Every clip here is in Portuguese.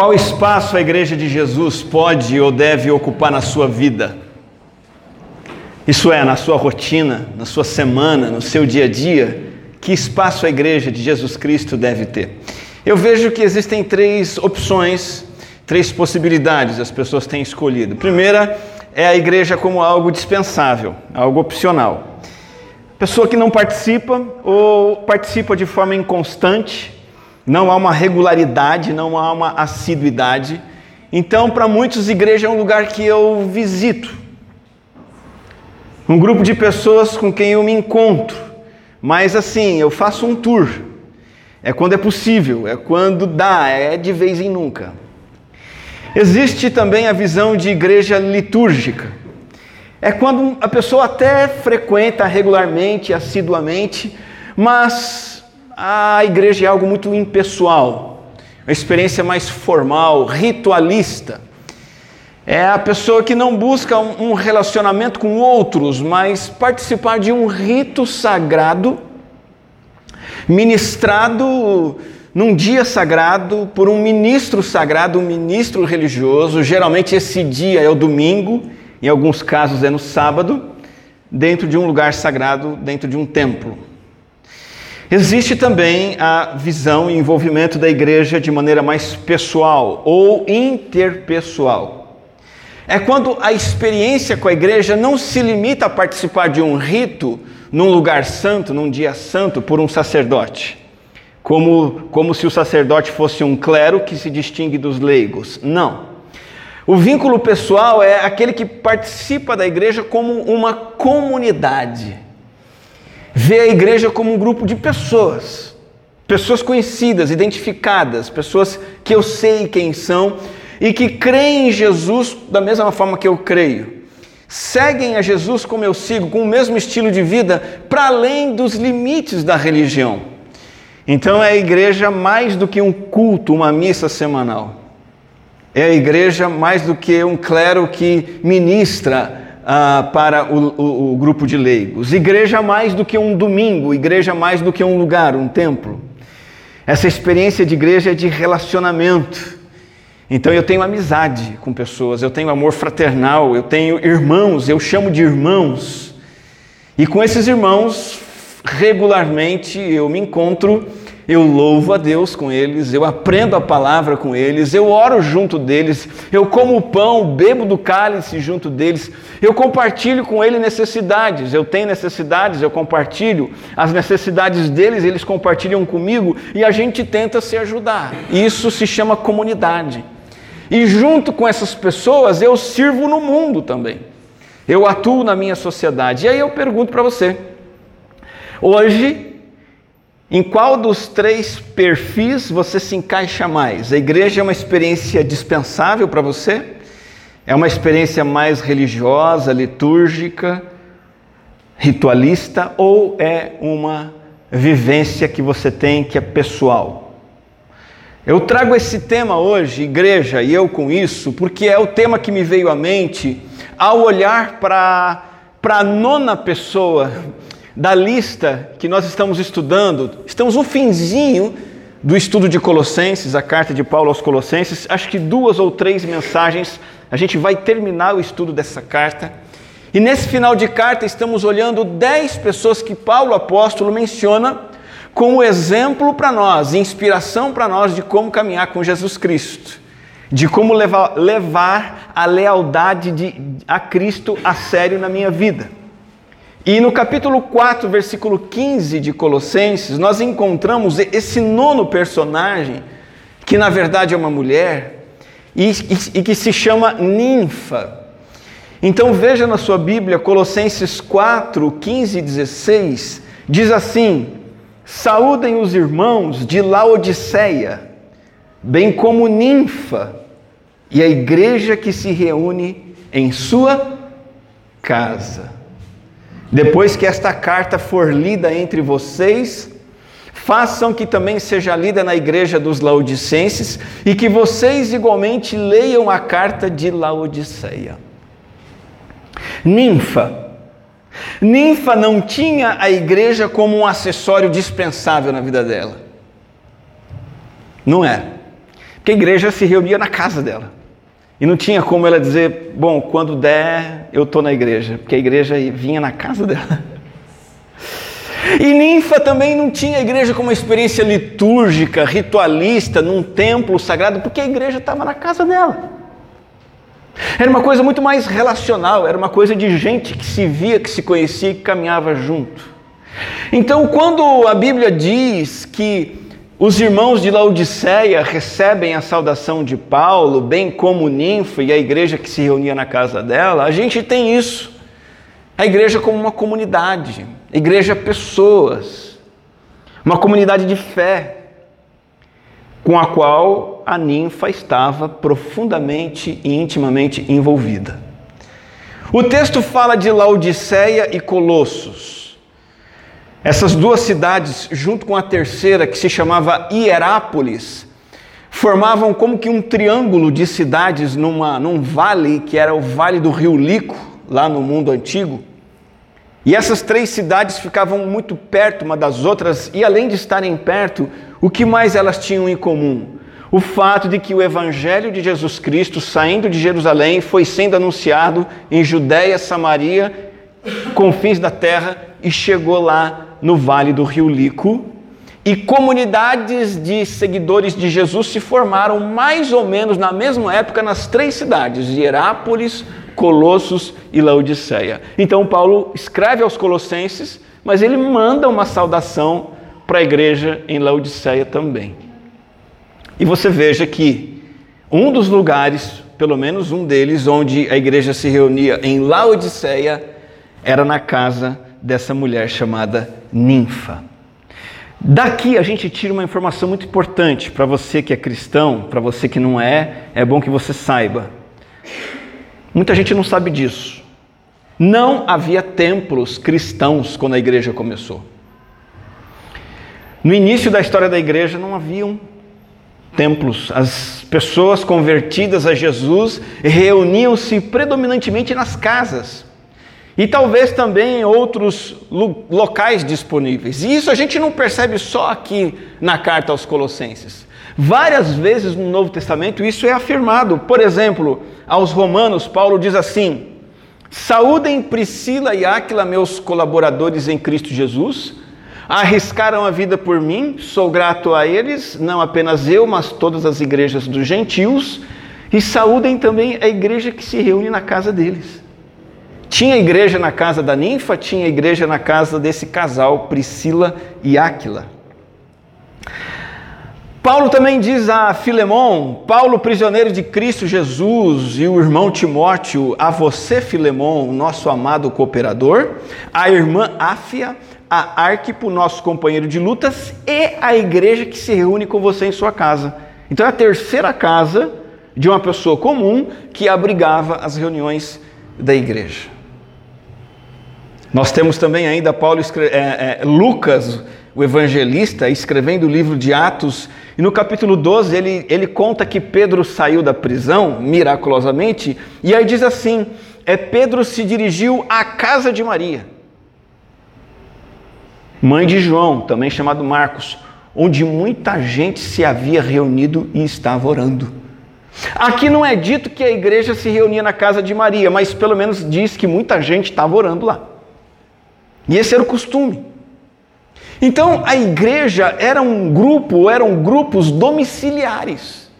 Qual espaço a Igreja de Jesus pode ou deve ocupar na sua vida? Isso é, na sua rotina, na sua semana, no seu dia a dia, que espaço a Igreja de Jesus Cristo deve ter? Eu vejo que existem três opções, três possibilidades as pessoas têm escolhido. Primeira é a igreja como algo dispensável, algo opcional. Pessoa que não participa ou participa de forma inconstante, não há uma regularidade, não há uma assiduidade. Então, para muitos, igreja é um lugar que eu visito. Um grupo de pessoas com quem eu me encontro. Mas assim, eu faço um tour. É quando é possível, é quando dá, é de vez em nunca. Existe também a visão de igreja litúrgica. É quando a pessoa até frequenta regularmente, assiduamente, mas a igreja é algo muito impessoal, uma experiência mais formal, ritualista. É a pessoa que não busca um relacionamento com outros, mas participar de um rito sagrado, ministrado num dia sagrado por um ministro sagrado, um ministro religioso. Geralmente esse dia é o domingo, em alguns casos é no sábado, dentro de um lugar sagrado, dentro de um templo. Existe também a visão e envolvimento da igreja de maneira mais pessoal ou interpessoal. É quando a experiência com a igreja não se limita a participar de um rito num lugar santo, num dia santo, por um sacerdote como, como se o sacerdote fosse um clero que se distingue dos leigos. Não. O vínculo pessoal é aquele que participa da igreja como uma comunidade. Vê a igreja como um grupo de pessoas, pessoas conhecidas, identificadas, pessoas que eu sei quem são e que creem em Jesus da mesma forma que eu creio. Seguem a Jesus como eu sigo, com o mesmo estilo de vida, para além dos limites da religião. Então é a igreja mais do que um culto, uma missa semanal. É a igreja mais do que um clero que ministra ah, para o, o, o grupo de leigos. Igreja mais do que um domingo, igreja mais do que um lugar, um templo. Essa experiência de igreja é de relacionamento. Então eu tenho amizade com pessoas, eu tenho amor fraternal, eu tenho irmãos, eu chamo de irmãos. E com esses irmãos regularmente eu me encontro, eu louvo a Deus com eles, eu aprendo a palavra com eles, eu oro junto deles, eu como o pão, bebo do cálice junto deles, eu compartilho com eles necessidades, eu tenho necessidades, eu compartilho as necessidades deles, eles compartilham comigo e a gente tenta se ajudar. Isso se chama comunidade. E junto com essas pessoas eu sirvo no mundo também. Eu atuo na minha sociedade. E aí eu pergunto para você: Hoje, em qual dos três perfis você se encaixa mais? A igreja é uma experiência dispensável para você? É uma experiência mais religiosa, litúrgica, ritualista ou é uma vivência que você tem que é pessoal? Eu trago esse tema hoje, igreja, e eu com isso, porque é o tema que me veio à mente ao olhar para a nona pessoa da lista que nós estamos estudando, estamos no finzinho do estudo de Colossenses, a carta de Paulo aos Colossenses, acho que duas ou três mensagens, a gente vai terminar o estudo dessa carta. E nesse final de carta estamos olhando dez pessoas que Paulo apóstolo menciona como exemplo para nós, inspiração para nós de como caminhar com Jesus Cristo, de como levar, levar a lealdade de, a Cristo a sério na minha vida. E no capítulo 4, versículo 15 de Colossenses, nós encontramos esse nono personagem, que na verdade é uma mulher, e, e, e que se chama Ninfa. Então veja na sua Bíblia, Colossenses 4, 15 e 16, diz assim: Saúdem os irmãos de Laodiceia, bem como Ninfa, e a igreja que se reúne em sua casa. Depois que esta carta for lida entre vocês, façam que também seja lida na igreja dos Laodicenses e que vocês igualmente leiam a carta de Laodiceia. Ninfa. Ninfa não tinha a igreja como um acessório dispensável na vida dela. Não é. Porque a igreja se reunia na casa dela. E não tinha como ela dizer, bom, quando der, eu estou na igreja. Porque a igreja vinha na casa dela. E Ninfa também não tinha igreja como uma experiência litúrgica, ritualista, num templo sagrado, porque a igreja estava na casa dela. Era uma coisa muito mais relacional, era uma coisa de gente que se via, que se conhecia e que caminhava junto. Então, quando a Bíblia diz que os irmãos de Laodiceia recebem a saudação de Paulo, bem como Ninfa e a igreja que se reunia na casa dela, a gente tem isso. A igreja como uma comunidade, igreja pessoas, uma comunidade de fé, com a qual a ninfa estava profundamente e intimamente envolvida. O texto fala de Laodiceia e Colossos. Essas duas cidades, junto com a terceira, que se chamava Hierápolis, formavam como que um triângulo de cidades numa, num vale que era o Vale do Rio Lico, lá no mundo antigo. E essas três cidades ficavam muito perto uma das outras, e além de estarem perto, o que mais elas tinham em comum? O fato de que o Evangelho de Jesus Cristo, saindo de Jerusalém, foi sendo anunciado em Judéia, Samaria, confins da terra, e chegou lá no vale do rio Lico. E comunidades de seguidores de Jesus se formaram mais ou menos na mesma época nas três cidades, Hierápolis, Colossos e Laodiceia. Então Paulo escreve aos Colossenses, mas ele manda uma saudação para a igreja em Laodiceia também. E você veja que um dos lugares, pelo menos um deles, onde a igreja se reunia em Laodiceia, era na casa dessa mulher chamada Ninfa. Daqui a gente tira uma informação muito importante para você que é cristão, para você que não é, é bom que você saiba. Muita gente não sabe disso. Não havia templos cristãos quando a igreja começou. No início da história da igreja não haviam templos. As pessoas convertidas a Jesus reuniam-se predominantemente nas casas. E talvez também em outros locais disponíveis. E isso a gente não percebe só aqui na carta aos Colossenses. Várias vezes no Novo Testamento isso é afirmado. Por exemplo, aos Romanos, Paulo diz assim: Saúdem Priscila e Áquila, meus colaboradores em Cristo Jesus. Arriscaram a vida por mim, sou grato a eles, não apenas eu, mas todas as igrejas dos gentios. E saúdem também a igreja que se reúne na casa deles. Tinha igreja na casa da ninfa, tinha igreja na casa desse casal, Priscila e Áquila. Paulo também diz a Filemão, Paulo prisioneiro de Cristo Jesus e o irmão Timóteo, a você Filemão, nosso amado cooperador, a irmã Áfia, a Arquipo, nosso companheiro de lutas e a igreja que se reúne com você em sua casa. Então é a terceira casa de uma pessoa comum que abrigava as reuniões da igreja. Nós temos também ainda Paulo, é, é, Lucas, o evangelista, escrevendo o livro de Atos, e no capítulo 12 ele, ele conta que Pedro saiu da prisão, miraculosamente, e aí diz assim: é Pedro se dirigiu à casa de Maria, mãe de João, também chamado Marcos, onde muita gente se havia reunido e estava orando. Aqui não é dito que a igreja se reunia na casa de Maria, mas pelo menos diz que muita gente estava orando lá. E esse era o costume. Então a igreja era um grupo, eram grupos domiciliares.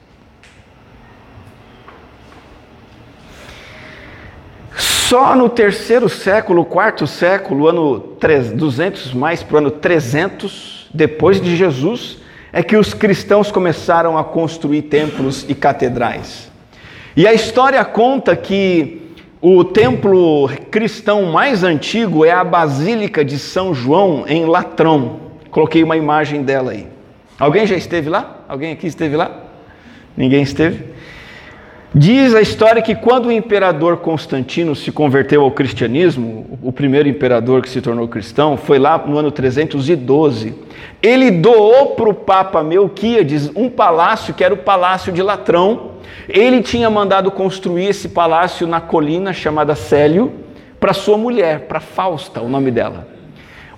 Só no terceiro século, quarto século, ano 200 mais para o ano 300 depois de Jesus, é que os cristãos começaram a construir templos e catedrais. E a história conta que o templo cristão mais antigo é a Basílica de São João, em Latrão. Coloquei uma imagem dela aí. Alguém já esteve lá? Alguém aqui esteve lá? Ninguém esteve? Diz a história que quando o imperador Constantino se converteu ao cristianismo, o primeiro imperador que se tornou cristão, foi lá no ano 312. Ele doou para o Papa Melquíades um palácio que era o Palácio de Latrão, ele tinha mandado construir esse palácio na colina chamada Célio para sua mulher, para Fausta, o nome dela.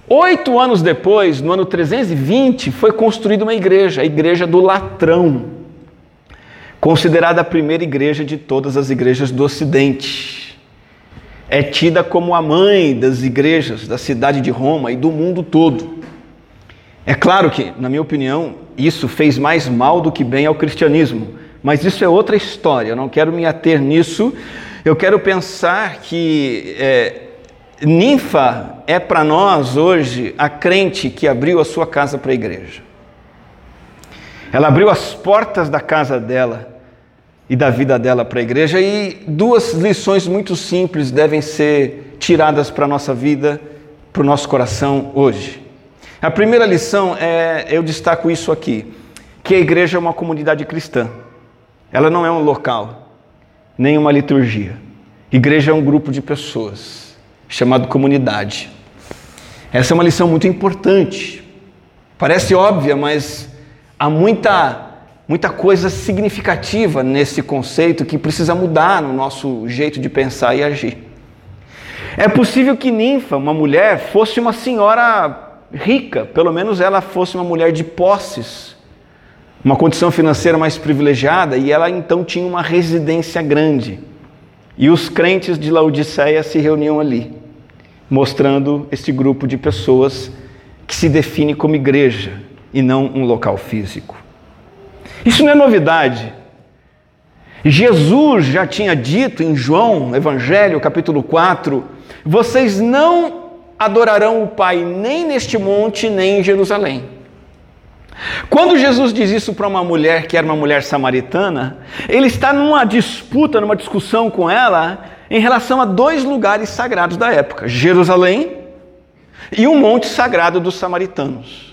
Oito anos depois, no ano 320, foi construída uma igreja, a igreja do Latrão. considerada a primeira igreja de todas as igrejas do Ocidente. É tida como a mãe das igrejas da cidade de Roma e do mundo todo. É claro que, na minha opinião, isso fez mais mal do que bem ao cristianismo, mas isso é outra história, eu não quero me ater nisso. Eu quero pensar que é, Ninfa é para nós hoje a crente que abriu a sua casa para a igreja. Ela abriu as portas da casa dela e da vida dela para a igreja, e duas lições muito simples devem ser tiradas para a nossa vida, para o nosso coração hoje. A primeira lição é, eu destaco isso aqui, que a igreja é uma comunidade cristã. Ela não é um local, nem uma liturgia. Igreja é um grupo de pessoas, chamado comunidade. Essa é uma lição muito importante. Parece óbvia, mas há muita muita coisa significativa nesse conceito que precisa mudar no nosso jeito de pensar e agir. É possível que Ninfa, uma mulher, fosse uma senhora rica, pelo menos ela fosse uma mulher de posses, uma condição financeira mais privilegiada, e ela então tinha uma residência grande. E os crentes de Laodiceia se reuniam ali, mostrando esse grupo de pessoas que se define como igreja e não um local físico. Isso não é novidade. Jesus já tinha dito em João, Evangelho, capítulo 4, vocês não adorarão o Pai nem neste monte, nem em Jerusalém. Quando Jesus diz isso para uma mulher que era uma mulher samaritana, ele está numa disputa, numa discussão com ela em relação a dois lugares sagrados da época: Jerusalém e o monte sagrado dos samaritanos.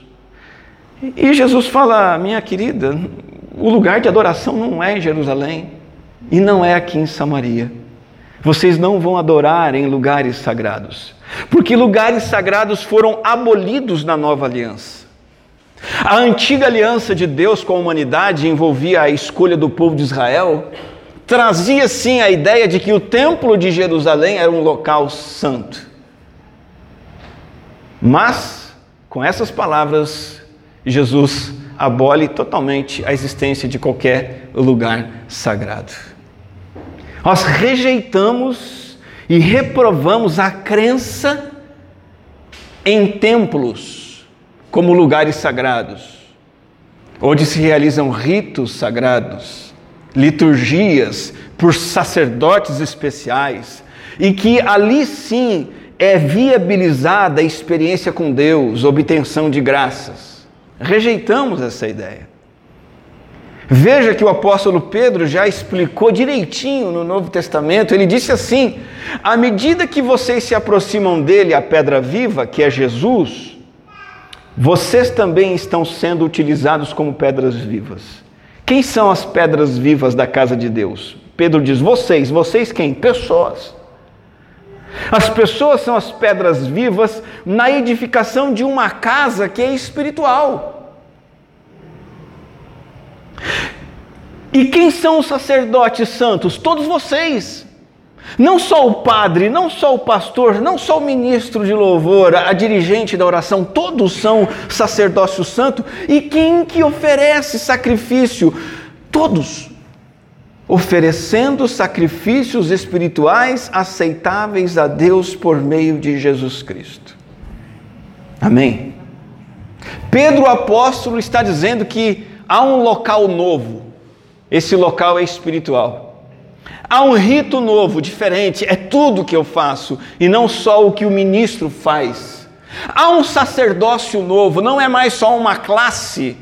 E Jesus fala, minha querida, o lugar de adoração não é em Jerusalém e não é aqui em Samaria. Vocês não vão adorar em lugares sagrados, porque lugares sagrados foram abolidos na nova aliança. A antiga aliança de Deus com a humanidade envolvia a escolha do povo de Israel, trazia sim a ideia de que o templo de Jerusalém era um local santo. Mas, com essas palavras, Jesus abole totalmente a existência de qualquer lugar sagrado. Nós rejeitamos e reprovamos a crença em templos como lugares sagrados, onde se realizam ritos sagrados, liturgias por sacerdotes especiais, e que ali sim é viabilizada a experiência com Deus, obtenção de graças. Rejeitamos essa ideia. Veja que o apóstolo Pedro já explicou direitinho no Novo Testamento. Ele disse assim: à medida que vocês se aproximam dele, a pedra viva, que é Jesus, vocês também estão sendo utilizados como pedras vivas. Quem são as pedras vivas da casa de Deus? Pedro diz: vocês. Vocês quem? Pessoas. As pessoas são as pedras vivas na edificação de uma casa que é espiritual. E quem são os sacerdotes santos? Todos vocês. Não só o padre, não só o pastor, não só o ministro de louvor, a dirigente da oração, todos são sacerdócio santo. E quem que oferece sacrifício? Todos oferecendo sacrifícios espirituais aceitáveis a Deus por meio de Jesus Cristo. Amém? Pedro apóstolo está dizendo que há um local novo, esse local é espiritual. Há um rito novo, diferente, é tudo que eu faço e não só o que o ministro faz. Há um sacerdócio novo, não é mais só uma classe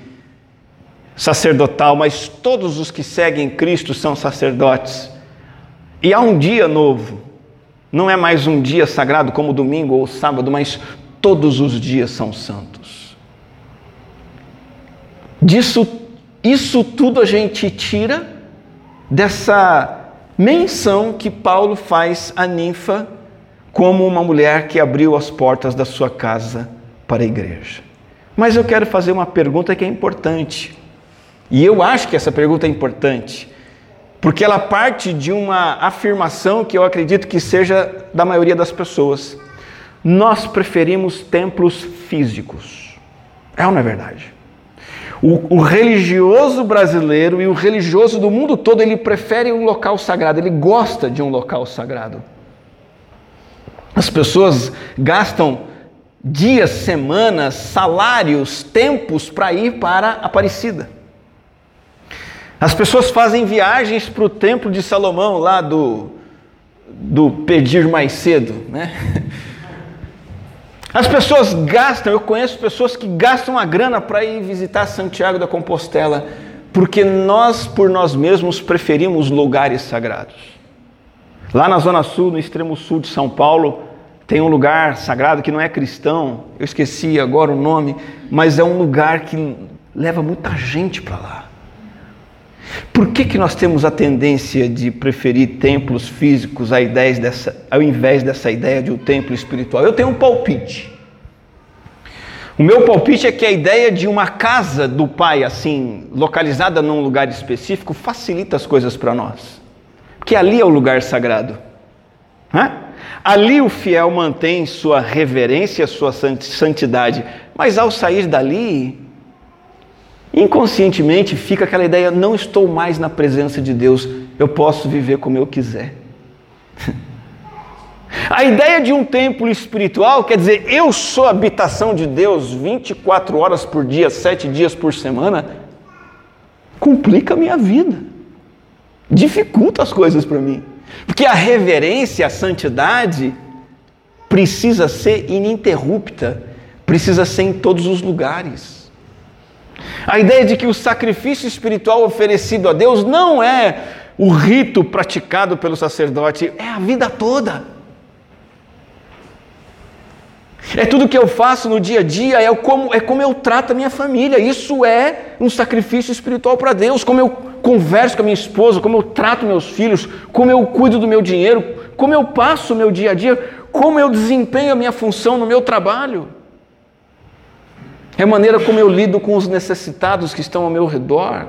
sacerdotal, mas todos os que seguem Cristo são sacerdotes. E há um dia novo. Não é mais um dia sagrado como domingo ou sábado, mas todos os dias são santos. Disso, isso tudo a gente tira dessa menção que Paulo faz a ninfa como uma mulher que abriu as portas da sua casa para a igreja. Mas eu quero fazer uma pergunta que é importante. E eu acho que essa pergunta é importante, porque ela parte de uma afirmação que eu acredito que seja da maioria das pessoas. Nós preferimos templos físicos. É ou não é verdade? O, o, religioso brasileiro e o religioso do mundo todo, ele prefere um local sagrado, ele gosta de um local sagrado. As pessoas gastam dias, semanas, salários, tempos para ir para Aparecida. As pessoas fazem viagens para o templo de Salomão, lá do, do pedir mais cedo, né? As pessoas gastam, eu conheço pessoas que gastam a grana para ir visitar Santiago da Compostela, porque nós, por nós mesmos, preferimos lugares sagrados. Lá na Zona Sul, no extremo sul de São Paulo, tem um lugar sagrado que não é cristão, eu esqueci agora o nome, mas é um lugar que leva muita gente para lá. Por que, que nós temos a tendência de preferir templos físicos ao invés, dessa, ao invés dessa ideia de um templo espiritual? Eu tenho um palpite. O meu palpite é que a ideia de uma casa do Pai, assim, localizada num lugar específico, facilita as coisas para nós. Porque ali é o lugar sagrado. Hã? Ali o fiel mantém sua reverência, sua santidade, mas ao sair dali, Inconscientemente fica aquela ideia: não estou mais na presença de Deus, eu posso viver como eu quiser. A ideia de um templo espiritual quer dizer, eu sou habitação de Deus 24 horas por dia, 7 dias por semana, complica a minha vida, dificulta as coisas para mim. Porque a reverência, a santidade, precisa ser ininterrupta, precisa ser em todos os lugares. A ideia de que o sacrifício espiritual oferecido a Deus não é o rito praticado pelo sacerdote, é a vida toda. É tudo que eu faço no dia a dia, é como, é como eu trato a minha família. Isso é um sacrifício espiritual para Deus. Como eu converso com a minha esposa, como eu trato meus filhos, como eu cuido do meu dinheiro, como eu passo o meu dia a dia, como eu desempenho a minha função no meu trabalho. É a maneira como eu lido com os necessitados que estão ao meu redor,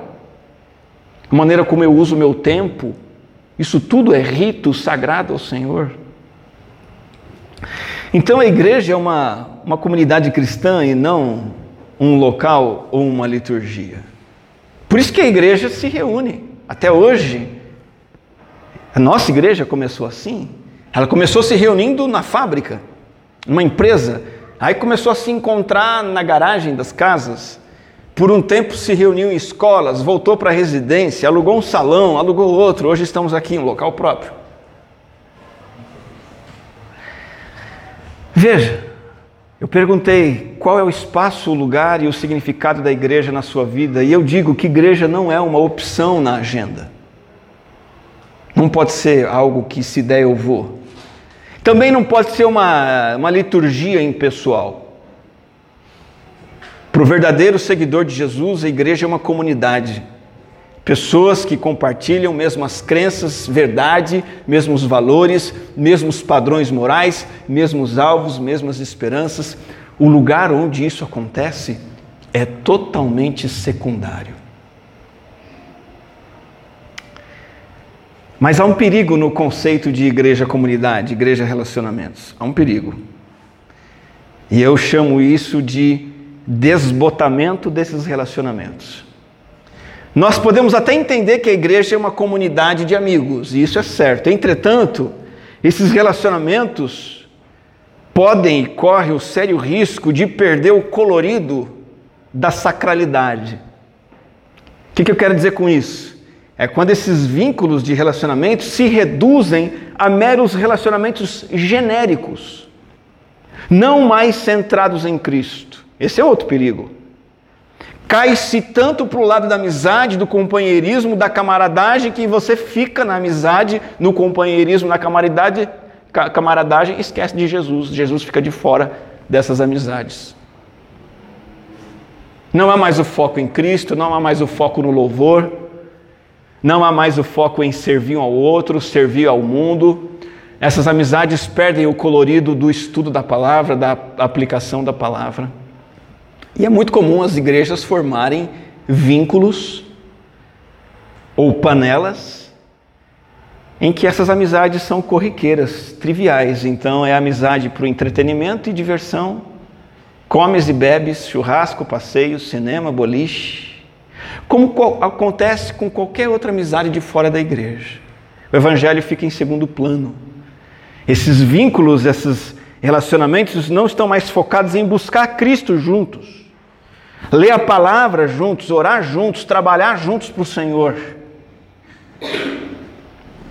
a maneira como eu uso o meu tempo. Isso tudo é rito sagrado ao Senhor. Então a igreja é uma, uma comunidade cristã e não um local ou uma liturgia. Por isso que a igreja se reúne. Até hoje, a nossa igreja começou assim. Ela começou se reunindo na fábrica, numa empresa Aí começou a se encontrar na garagem das casas. Por um tempo se reuniu em escolas, voltou para a residência, alugou um salão, alugou outro. Hoje estamos aqui em um local próprio. Veja, eu perguntei qual é o espaço, o lugar e o significado da igreja na sua vida, e eu digo que igreja não é uma opção na agenda. Não pode ser algo que se der eu vou. Também não pode ser uma, uma liturgia impessoal. Para o verdadeiro seguidor de Jesus, a igreja é uma comunidade. Pessoas que compartilham mesmas crenças, verdade, mesmos valores, mesmos padrões morais, mesmos alvos, mesmas esperanças. O lugar onde isso acontece é totalmente secundário. Mas há um perigo no conceito de igreja comunidade, igreja relacionamentos. Há um perigo. E eu chamo isso de desbotamento desses relacionamentos. Nós podemos até entender que a igreja é uma comunidade de amigos, e isso é certo. Entretanto, esses relacionamentos podem e correm o sério risco de perder o colorido da sacralidade. O que eu quero dizer com isso? É quando esses vínculos de relacionamento se reduzem a meros relacionamentos genéricos, não mais centrados em Cristo. Esse é outro perigo. Cai-se tanto para o lado da amizade, do companheirismo, da camaradagem, que você fica na amizade, no companheirismo, na camaradagem, camaradagem e esquece de Jesus. Jesus fica de fora dessas amizades. Não há mais o foco em Cristo, não há mais o foco no louvor, não há mais o foco em servir ao outro, servir ao mundo. Essas amizades perdem o colorido do estudo da palavra, da aplicação da palavra. E é muito comum as igrejas formarem vínculos ou panelas em que essas amizades são corriqueiras, triviais. Então é amizade para o entretenimento e diversão, Comes e bebes, churrasco, passeio, cinema, boliche, como acontece com qualquer outra amizade de fora da igreja. O evangelho fica em segundo plano. Esses vínculos, esses relacionamentos não estão mais focados em buscar Cristo juntos, ler a palavra juntos, orar juntos, trabalhar juntos para o Senhor.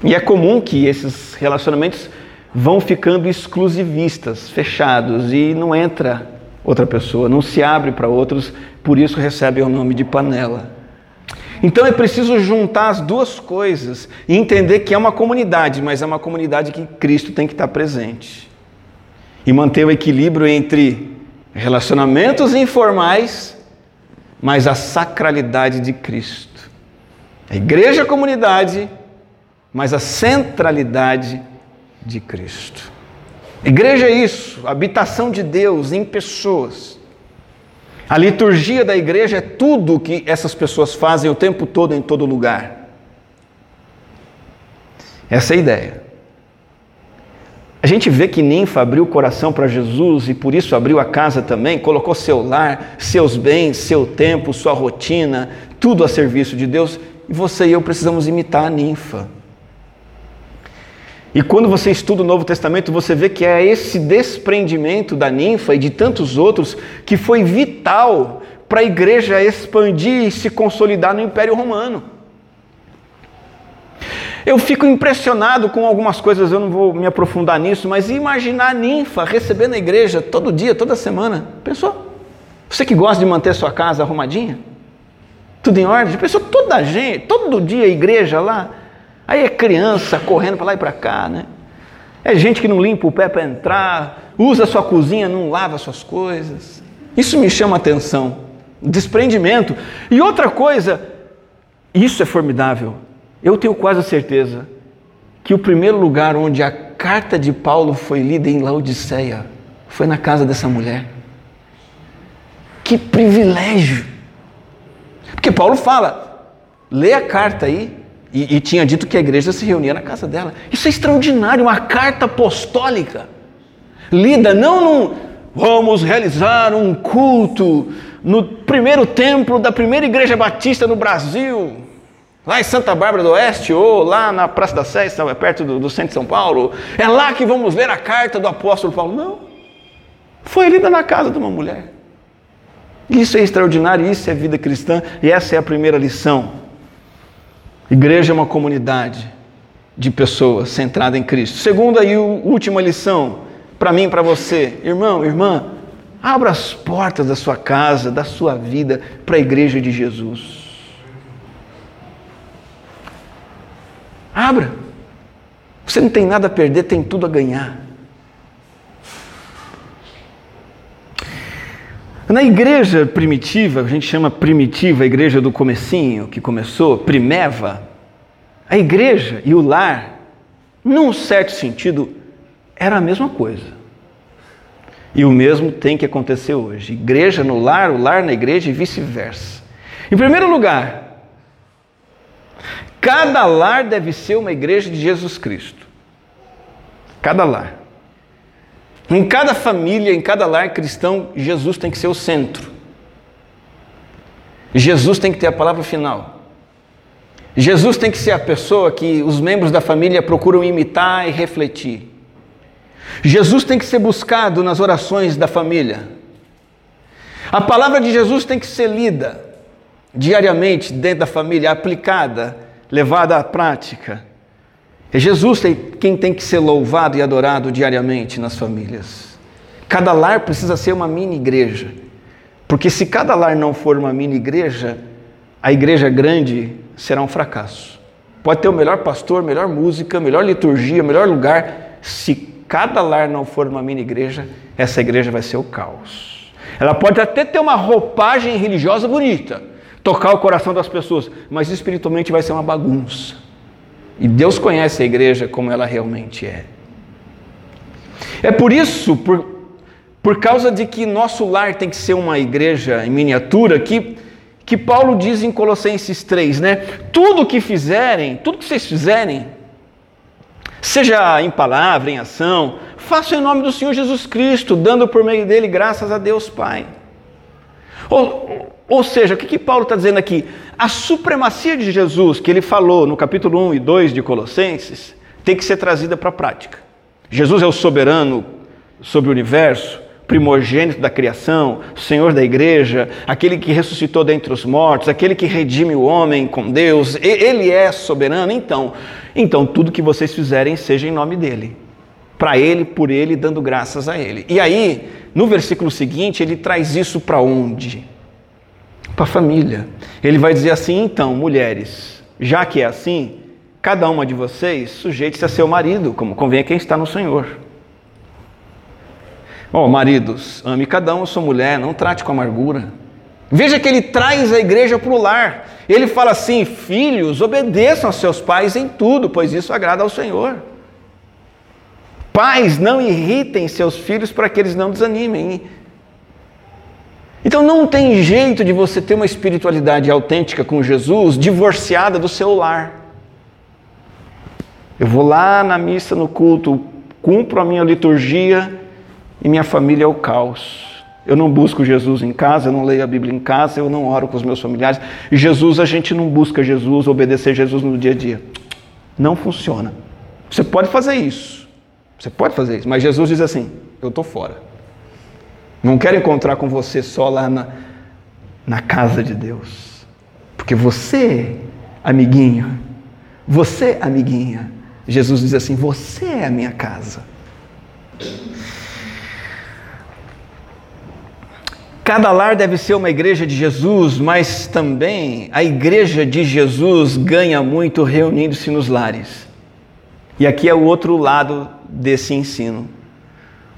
E é comum que esses relacionamentos vão ficando exclusivistas, fechados, e não entra outra pessoa, não se abre para outros, por isso recebem o nome de panela. Então é preciso juntar as duas coisas e entender que é uma comunidade, mas é uma comunidade que Cristo tem que estar presente. E manter o equilíbrio entre relacionamentos informais, mas a sacralidade de Cristo. A igreja é a comunidade, mas a centralidade de Cristo. Igreja é isso, habitação de Deus em pessoas. A liturgia da igreja é tudo o que essas pessoas fazem o tempo todo, em todo lugar. Essa é a ideia. A gente vê que Ninfa abriu o coração para Jesus e por isso abriu a casa também, colocou seu lar, seus bens, seu tempo, sua rotina, tudo a serviço de Deus. E você e eu precisamos imitar a Ninfa. E quando você estuda o Novo Testamento, você vê que é esse desprendimento da ninfa e de tantos outros que foi vital para a igreja expandir e se consolidar no Império Romano. Eu fico impressionado com algumas coisas, eu não vou me aprofundar nisso, mas imaginar a ninfa recebendo a igreja todo dia, toda semana. Pensou? Você que gosta de manter sua casa arrumadinha? Tudo em ordem? Pensou toda a gente, todo dia a igreja lá? Aí é criança correndo para lá e para cá, né? É gente que não limpa o pé para entrar, usa sua cozinha, não lava suas coisas. Isso me chama atenção. Desprendimento. E outra coisa, isso é formidável. Eu tenho quase certeza que o primeiro lugar onde a carta de Paulo foi lida em Laodiceia foi na casa dessa mulher. Que privilégio! Porque Paulo fala, lê a carta aí, e, e, tinha dito que a igreja se reunia na casa dela. Isso é extraordinário, uma carta apostólica. Lida não num vamos realizar um culto no primeiro templo da primeira igreja batista no Brasil, lá em Santa Bárbara do Oeste, ou lá na Praça da Sé, perto do, do centro de São Paulo. É lá que vamos ler a carta do apóstolo Paulo. Não. Foi lida na casa de uma mulher. Isso é extraordinário, isso é vida cristã, e essa é a primeira lição. Igreja é uma comunidade de pessoas centrada em Cristo. Segunda e última lição, para mim e para você, irmão, irmã, abra as portas da sua casa, da sua vida para a igreja de Jesus. Abra. Você não tem nada a perder, tem tudo a ganhar. Na igreja primitiva, a gente chama primitiva, a igreja do comecinho, que começou, primeva, a igreja e o lar, num certo sentido, era a mesma coisa. E o mesmo tem que acontecer hoje. Igreja no lar, o lar na igreja e vice-versa. Em primeiro lugar, cada lar deve ser uma igreja de Jesus Cristo. Cada lar. Em cada família, em cada lar cristão, Jesus tem que ser o centro. Jesus tem que ter a palavra final. Jesus tem que ser a pessoa que os membros da família procuram imitar e refletir. Jesus tem que ser buscado nas orações da família. A palavra de Jesus tem que ser lida diariamente dentro da família, aplicada, levada à prática. É Jesus quem tem que ser louvado e adorado diariamente nas famílias. Cada lar precisa ser uma mini igreja. Porque se cada lar não for uma mini igreja, a igreja grande será um fracasso. Pode ter o melhor pastor, melhor música, melhor liturgia, melhor lugar. Se cada lar não for uma mini igreja, essa igreja vai ser o caos. Ela pode até ter uma roupagem religiosa bonita, tocar o coração das pessoas, mas espiritualmente vai ser uma bagunça. E Deus conhece a igreja como ela realmente é. É por isso, por, por causa de que nosso lar tem que ser uma igreja em miniatura, que, que Paulo diz em Colossenses 3, né? Tudo que fizerem, tudo que vocês fizerem, seja em palavra, em ação, faça em nome do Senhor Jesus Cristo, dando por meio dele graças a Deus Pai. Ou, ou seja, o que, que Paulo está dizendo aqui? A supremacia de Jesus, que ele falou no capítulo 1 e 2 de Colossenses, tem que ser trazida para a prática. Jesus é o soberano sobre o universo, primogênito da criação, Senhor da igreja, aquele que ressuscitou dentre os mortos, aquele que redime o homem com Deus, ele é soberano. Então, então tudo que vocês fizerem seja em nome dele. Para ele, por ele, dando graças a ele. E aí, no versículo seguinte, ele traz isso para onde? Para a família. Ele vai dizer assim: então, mulheres, já que é assim, cada uma de vocês sujeite-se a seu marido, como convém a quem está no Senhor. Ó, oh, maridos, ame cada um a sua mulher, não trate com amargura. Veja que ele traz a igreja para o lar. Ele fala assim: filhos, obedeçam aos seus pais em tudo, pois isso agrada ao Senhor. Pais, não irritem seus filhos para que eles não desanimem. Então não tem jeito de você ter uma espiritualidade autêntica com Jesus divorciada do seu lar. Eu vou lá na missa, no culto, cumpro a minha liturgia, e minha família é o caos. Eu não busco Jesus em casa, eu não leio a Bíblia em casa, eu não oro com os meus familiares. Jesus, a gente não busca Jesus, obedecer Jesus no dia a dia. Não funciona. Você pode fazer isso. Você pode fazer isso. Mas Jesus diz assim: eu estou fora. Não quero encontrar com você só lá na, na casa de Deus. Porque você, amiguinho, você, amiguinha, Jesus diz assim: você é a minha casa. Cada lar deve ser uma igreja de Jesus, mas também a igreja de Jesus ganha muito reunindo-se nos lares. E aqui é o outro lado desse ensino.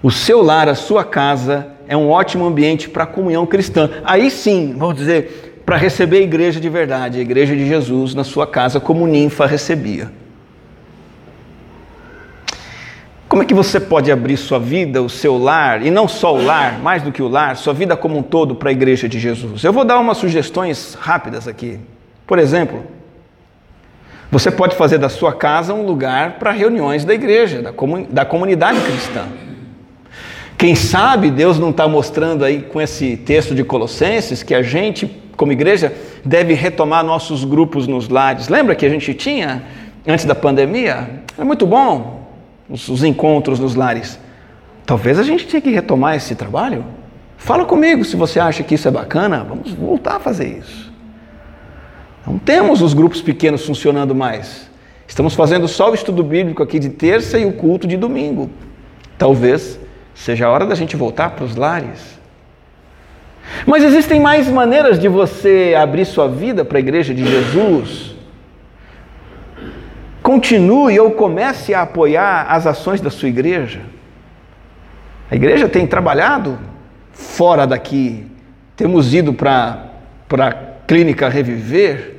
O seu lar, a sua casa, é um ótimo ambiente para a comunhão cristã. Aí sim, vamos dizer, para receber a igreja de verdade, a igreja de Jesus na sua casa, como ninfa recebia. Como é que você pode abrir sua vida, o seu lar, e não só o lar, mais do que o lar, sua vida como um todo para a igreja de Jesus? Eu vou dar umas sugestões rápidas aqui. Por exemplo, você pode fazer da sua casa um lugar para reuniões da igreja, da, comun da comunidade cristã. Quem sabe Deus não está mostrando aí com esse texto de Colossenses que a gente, como igreja, deve retomar nossos grupos nos lares. Lembra que a gente tinha antes da pandemia? É muito bom os, os encontros nos lares. Talvez a gente tenha que retomar esse trabalho. Fala comigo se você acha que isso é bacana, vamos voltar a fazer isso. Não temos os grupos pequenos funcionando mais. Estamos fazendo só o estudo bíblico aqui de terça e o culto de domingo. Talvez seja a hora da gente voltar para os lares. Mas existem mais maneiras de você abrir sua vida para a igreja de Jesus continue ou comece a apoiar as ações da sua igreja. A igreja tem trabalhado fora daqui, temos ido para clínica Reviver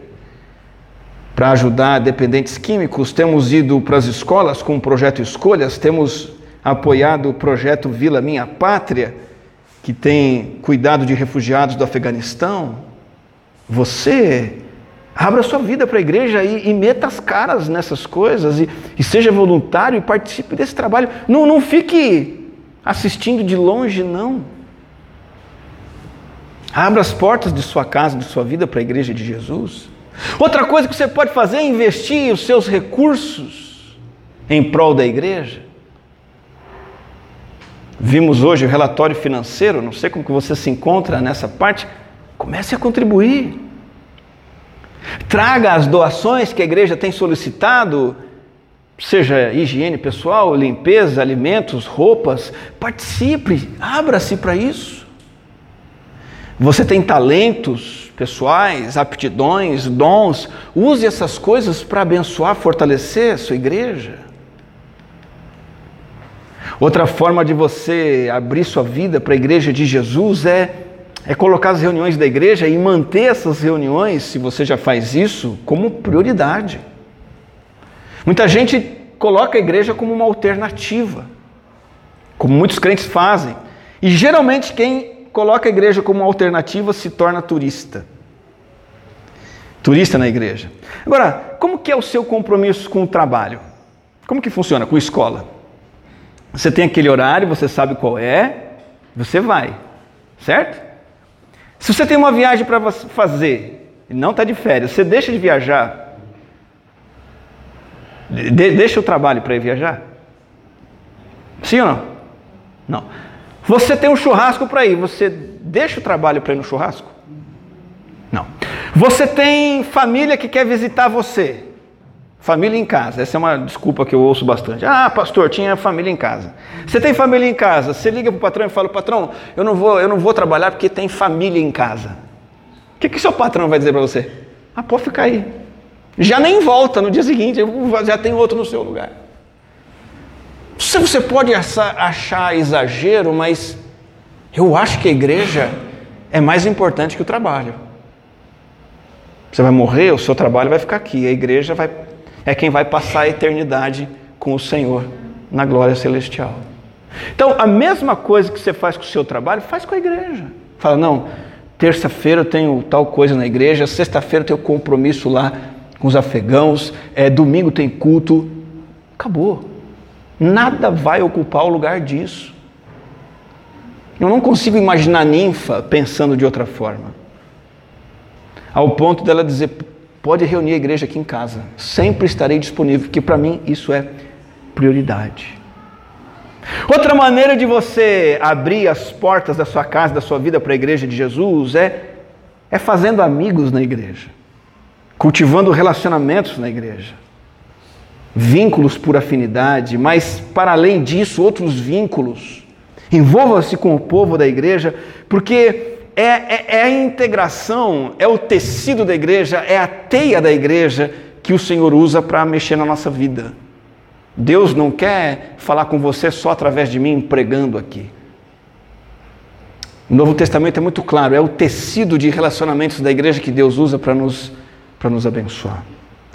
para ajudar dependentes químicos, temos ido para as escolas com o projeto Escolhas, temos apoiado o projeto Vila Minha Pátria, que tem cuidado de refugiados do Afeganistão. Você Abra sua vida para a igreja e, e, meta as caras nessas coisas e, e, seja voluntário e participe desse trabalho. Não, não fique assistindo de longe, não. Abra as portas de sua casa, de sua vida para a igreja de Jesus. Outra coisa que você pode fazer é investir os seus recursos em prol da igreja. Vimos hoje o relatório financeiro, não sei como que você se encontra nessa parte. Comece a contribuir. Traga as doações que a igreja tem solicitado, seja higiene pessoal, limpeza, alimentos, roupas. Participe, abra-se para isso. Você tem talentos pessoais, aptidões, dons, use essas coisas para abençoar, fortalecer a sua igreja. Outra forma de você abrir sua vida para a igreja de Jesus é é colocar as reuniões da igreja e manter essas reuniões, se você já faz isso, como prioridade. Muita gente coloca a igreja como uma alternativa, como muitos crentes fazem. E geralmente quem coloca a igreja como alternativa se torna turista. Turista na igreja. Agora, como que é o seu compromisso com o trabalho? Como que funciona com escola? Você tem aquele horário, você sabe qual é, você vai, certo? Se você tem uma viagem para fazer e não está de férias, você deixa de viajar, de, deixa o trabalho para ir viajar? Sim ou não? Não. Você tem um churrasco para ir, você deixa o trabalho para ir no churrasco? Não. Você tem família que quer visitar você. Família em casa, essa é uma desculpa que eu ouço bastante. Ah, pastor, tinha família em casa. Você tem família em casa, você liga para o patrão e fala, patrão, eu não vou, eu não vou trabalhar porque tem família em casa. O que, que seu patrão vai dizer para você? Ah, pode ficar aí. Já nem volta no dia seguinte, já tem outro no seu lugar. Você pode achar exagero, mas eu acho que a igreja é mais importante que o trabalho. Você vai morrer, o seu trabalho vai ficar aqui, a igreja vai é quem vai passar a eternidade com o Senhor na glória celestial. Então, a mesma coisa que você faz com o seu trabalho, faz com a igreja. Fala, não, terça-feira eu tenho tal coisa na igreja, sexta-feira eu tenho compromisso lá com os afegãos, é, domingo tem culto. Acabou. Nada vai ocupar o lugar disso. Eu não consigo imaginar ninfa pensando de outra forma. Ao ponto dela dizer: Pode reunir a igreja aqui em casa. Sempre estarei disponível, porque para mim isso é prioridade. Outra maneira de você abrir as portas da sua casa, da sua vida para a igreja de Jesus é, é fazendo amigos na igreja, cultivando relacionamentos na igreja, vínculos por afinidade, mas para além disso, outros vínculos. Envolva-se com o povo da igreja, porque é, é, é, a integração, é o tecido da igreja, é a teia da igreja que o Senhor usa para mexer na nossa vida. Deus não quer falar com você só através de mim pregando aqui. O Novo Testamento é muito claro, é o tecido de relacionamentos da igreja que Deus usa para nos, nos abençoar.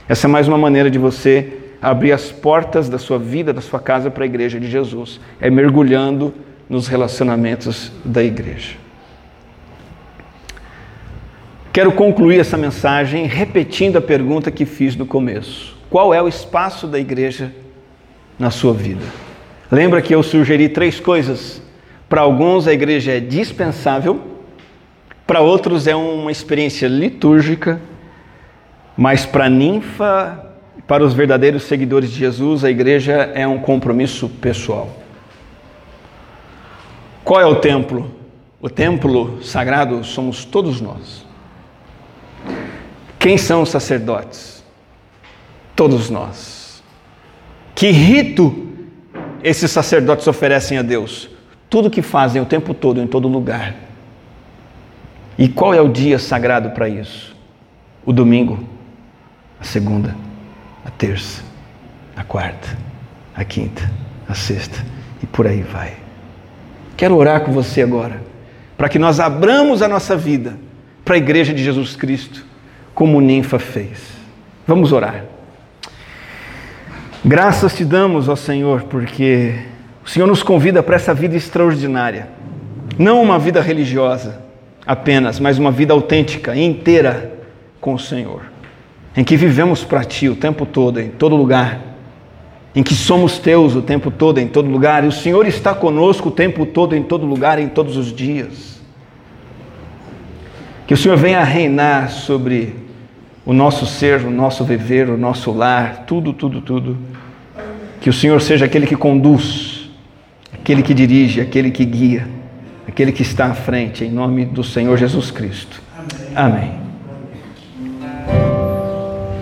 Essa é mais uma maneira de você abrir as portas da sua vida, da sua casa para a igreja de Jesus. É mergulhando nos relacionamentos da igreja. Quero concluir essa mensagem repetindo a pergunta que fiz no começo: Qual é o espaço da igreja na sua vida? Lembra que eu sugeri três coisas? Para alguns a igreja é dispensável, para outros é uma experiência litúrgica, mas para ninfa, para os verdadeiros seguidores de Jesus, a igreja é um compromisso pessoal. Qual é o templo? O templo sagrado somos todos nós. Quem são os sacerdotes? Todos nós. Que rito esses sacerdotes oferecem a Deus? Tudo que fazem o tempo todo, em todo lugar. E qual é o dia sagrado para isso? O domingo, a segunda, a terça, a quarta, a quinta, a sexta e por aí vai. Quero orar com você agora, para que nós abramos a nossa vida para a igreja de Jesus Cristo como Ninfa fez. Vamos orar. Graças te damos, ó Senhor, porque o Senhor nos convida para essa vida extraordinária. Não uma vida religiosa apenas, mas uma vida autêntica, inteira com o Senhor. Em que vivemos para Ti o tempo todo, em todo lugar. Em que somos Teus o tempo todo, em todo lugar. E o Senhor está conosco o tempo todo, em todo lugar, em todos os dias. Que o Senhor venha reinar sobre o nosso ser, o nosso viver, o nosso lar, tudo, tudo, tudo. Que o Senhor seja aquele que conduz, aquele que dirige, aquele que guia, aquele que está à frente, em nome do Senhor Jesus Cristo. Amém. Amém.